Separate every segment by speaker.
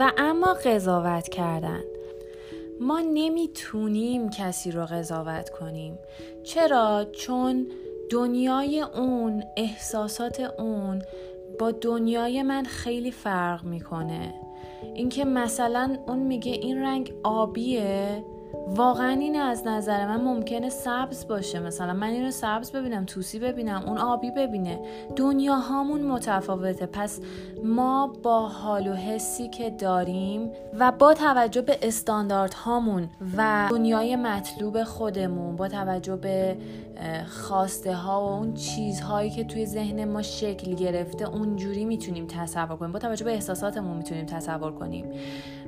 Speaker 1: و اما قضاوت کردن. ما نمی‌تونیم کسی رو قضاوت کنیم. چرا؟ چون دنیای اون احساسات اون با دنیای من خیلی فرق می‌کنه. اینکه مثلا اون میگه این رنگ آبیه. واقعا این از نظر من ممکنه سبز باشه. مثلا من اینو سبز ببینم توسی ببینم اون آبی ببینه. دنیا هامون متفاوته. پس ما با حال و حسی که داریم و با توجه به استاندارد هامون و دنیای مطلوب خودمون با توجه به خواسته ها و اون چیزهایی که توی ذهن ما شکل گرفته اونجوری می‌تونیم تصور کنیم. با توجه به احساساتمون می‌تونیم تصور کنیم.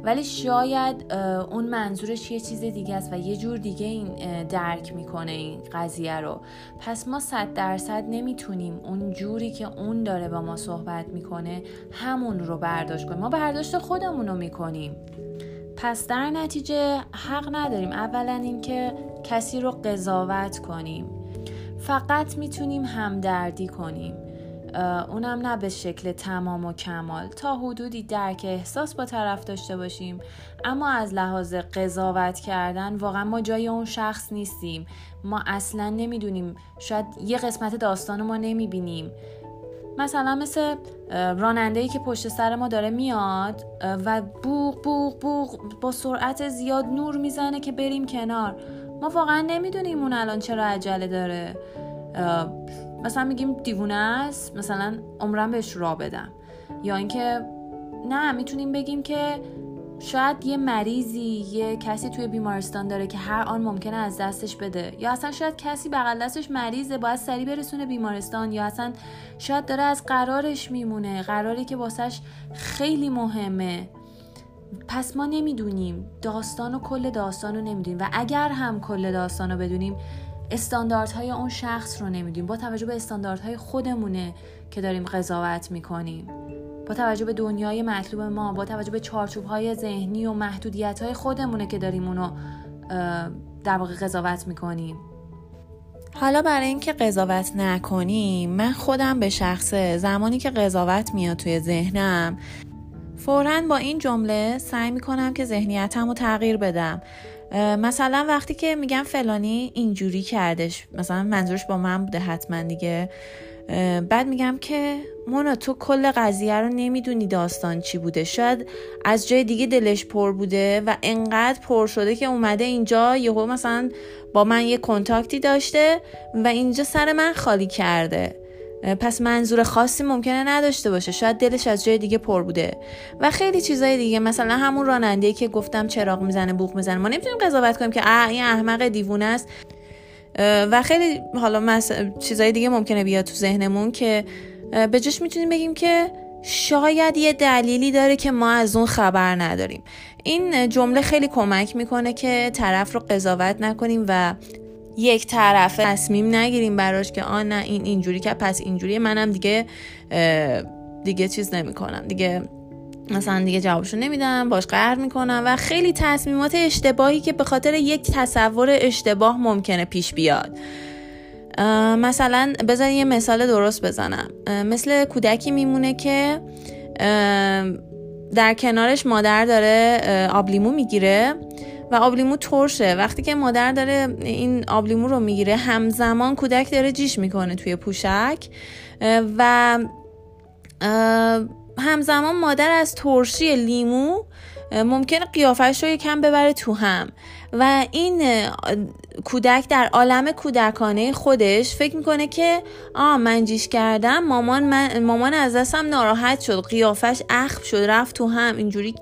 Speaker 1: ولی شاید اون منظورش یه چیز دیگه است و یه جور دیگه این درک می‌کنه این قضیه رو. پس ما صد درصد نمی‌تونیم اون جوری که اون داره با ما صحبت می‌کنه همون رو برداشت کنیم. ما برداشت خودمون رو می‌کنیم. پس در نتیجه حق نداریم. اولا اینکه کسی رو قضاوت کنیم. فقط می‌تونیم همدردی کنیم. اونم نه به شکل تمام و کمال. تا حدودی درک احساس با طرف داشته باشیم. اما از لحاظ قضاوت کردن واقعا ما جای اون شخص نیستیم. ما اصلا نمی‌دونیم. شاید یه قسمت داستان ما نمی‌بینیم. مثلا مثل راننده که پشت سر ما داره میاد و بوغ بوغ بوغ با سرعت زیاد نور می‌زنه که بریم کنار. ما واقعا نمی‌دونیم اون الان چرا عجله داره. مثلا میگیم دیوونه است مثلا عمرم بهش را بدم. یا اینکه نه می‌تونیم بگیم که شاید یه مریضی یه کسی توی بیمارستان داره که هر آن ممکنه از دستش بده. یا اصلا شاید کسی بغل دستش مریضه باید سریع برسونه بیمارستان. یا اصلا شاید داره از قرارش میمونه. قراری که واسش خیلی مهمه. پس ما نمی‌دونیم. داستان و کل داستان رو نمی‌دونیم. و اگر هم کل داستان رو بدونیم استانداردهای اون شخص رو نمی‌دونیم. با توجه به استانداردهای خودمونه که داریم قضاوت می‌کنیم. با توجه به دنیای مطلوب ما با توجه به چارچوب های ذهنی و محدودیت های خودمونه که داریم اونو در واقع قضاوت می‌کنیم.
Speaker 2: حالا برای اینکه قضاوت نکنیم من خودم به شخصه زمانی که قضاوت میاد توی ذهنم فورا با این جمله سعی می‌کنم که ذهنیتم رو تغییر بدم. مثلا وقتی که میگم فلانی اینجوری کردش مثلا منظورش با من بوده حتما دیگه. بعد میگم که مونا تو کل قضیه رو نمی‌دونی داستان چی بوده. شاید از جای دیگه دلش پر بوده و انقدر پر شده که اومده اینجا یهو مثلا با من یه کنتاکتی داشته و اینجا سر من خالی کرده. پس منظور خاصی ممکنه نداشته باشه. شاید دلش از جای دیگه پر بوده. و خیلی چیزای دیگه مثلا همون راننده که گفتم چراغ می‌زنه بوق می‌زنه. ما نمی‌تونیم قضاوت کنیم که این احمق دیوونه است. و خیلی حالا مس... چیزای دیگه ممکنه بیاد تو ذهنمون که به جاش می‌تونیم بگیم که شاید یه دلیلی داره که ما از اون خبر نداریم. این جمله خیلی کمک می‌کنه که طرف رو قضاوت نکنیم و یک طرفه تصمیم نگیریم براش که آن نه این اینجوری که پس اینجوری منم دیگه دیگه چیز نمی‌کنم. دیگه مثلا دیگه جوابشو نمیدم باش قهر می‌کنم و خیلی تصمیمات اشتباهی که به خاطر یک تصور اشتباه ممکنه پیش بیاد. مثلا بذار یه مثال درست بزنم. مثل کودکی میمونه که در کنارش مادر داره آبلیمو می‌گیره. و آبلیمو ترشه. وقتی که مادر داره این آبلیمو رو می‌گیره همزمان کودک داره جیش می‌کنه توی پوشک. و همزمان مادر از ترشی لیمو ممکنه قیافش رو یکم ببره تو هم. و این کودک در عالم کودکانه خودش فکر می‌کنه که آ من جیش کردم مامان من مامان از دستم ناراحت شد قیافش اخم شد رفت تو هم اینجوری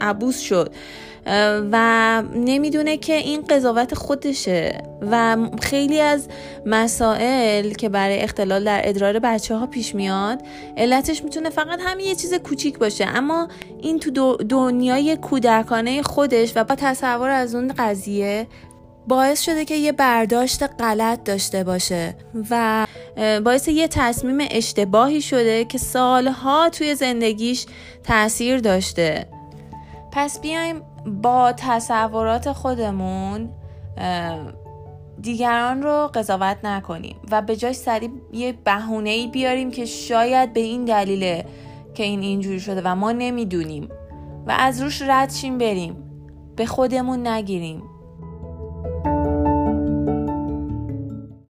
Speaker 2: عبوس شد. و نمی‌دونه که این قضاوت خودشه. و خیلی از مسائل که برای اختلال در ادرار بچه ها پیش میاد علتش می‌تونه فقط همین یه چیز کوچیک باشه. اما این تو دنیای کودکانه خودش و با تصور از اون قضیه باعث شده که یه برداشت غلط داشته باشه. و باعث یه تصمیم اشتباهی شده که سالها توی زندگیش تاثیر داشته. پس بیایم با تصورات خودمون دیگران رو قضاوت نکنیم و به جای سریع یه بهونه ای بیاریم که شاید به این دلیله که این اینجوری شده و ما نمی‌دونیم
Speaker 1: و از روش رد شیم بریم. به خودمون نگیریم.